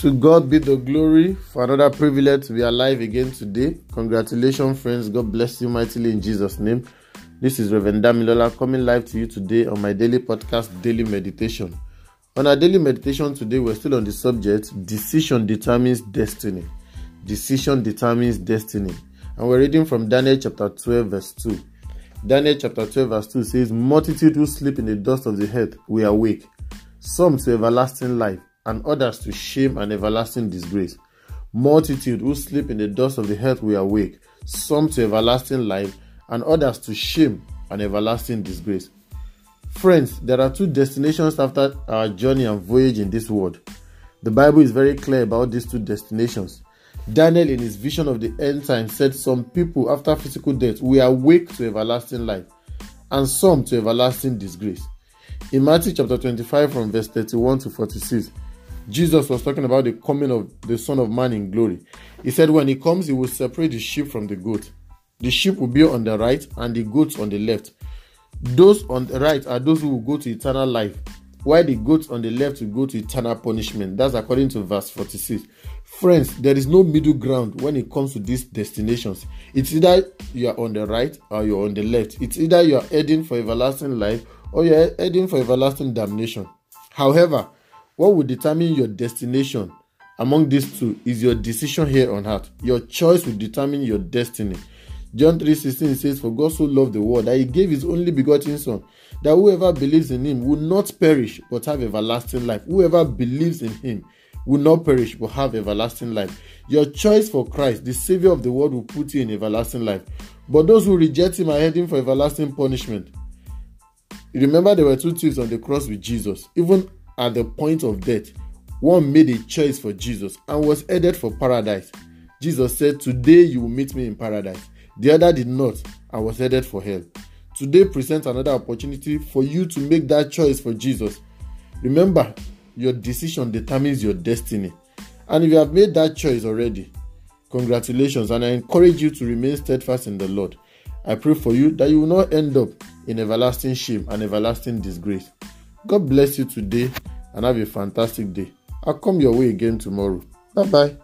To God be the glory for another privilege to be alive again today. Congratulations, friends. God bless you mightily in Jesus' name. This is Reverend Damilola coming live to you today on my daily podcast, Daily Meditation. On our daily meditation today, we're still on the subject Decision Determines Destiny. Decision Determines Destiny. And we're reading from Daniel chapter 12, verse 2. Daniel chapter 12, verse 2 says, Multitude who sleep in the dust of the earth will awake, some to everlasting life and others to shame and everlasting disgrace. Multitude who sleep in the dust of the earth will awake, some to everlasting life, and others to shame and everlasting disgrace. Friends, there are two destinations after our journey and voyage in this world. The Bible is very clear about these two destinations. Daniel, in his vision of the end time, said some people after physical death will awake to everlasting life, and some to everlasting disgrace. In Matthew chapter 25, from verse 31 to 46, Jesus was talking about the coming of the Son of Man in glory. He said, When he comes, he will separate the sheep from the goat. The sheep will be on the right and the goats on the left. Those on the right are those who will go to eternal life, while the goats on the left will go to eternal punishment. That's according to verse 46. Friends, there is no middle ground when it comes to these destinations. It's either you are on the right or you're on the left. It's either you are heading for everlasting life or you're heading for everlasting damnation. However, what will determine your destination among these two is your decision here on earth. Your choice will determine your destiny. John 3:16 says, For God so loved the world that he gave his only begotten Son, that whoever believes in him will not perish but have everlasting life. Whoever believes in him will not perish but have everlasting life. Your choice for Christ, the Savior of the world, will put you in everlasting life. But those who reject him are heading for everlasting punishment. remember there were two thieves on the cross with Jesus. Even at the point of death, one made a choice for Jesus and was headed for paradise. Jesus said, Today you will meet me in paradise. The other did not and was headed for hell. Today presents another opportunity for you to make that choice for Jesus. Remember, your decision determines your destiny. And if you have made that choice already, congratulations, and I encourage you to remain steadfast in the Lord. I pray for you that you will not end up in everlasting shame and everlasting disgrace. God bless you today and have a fantastic day. I'll come your way again tomorrow. Bye bye.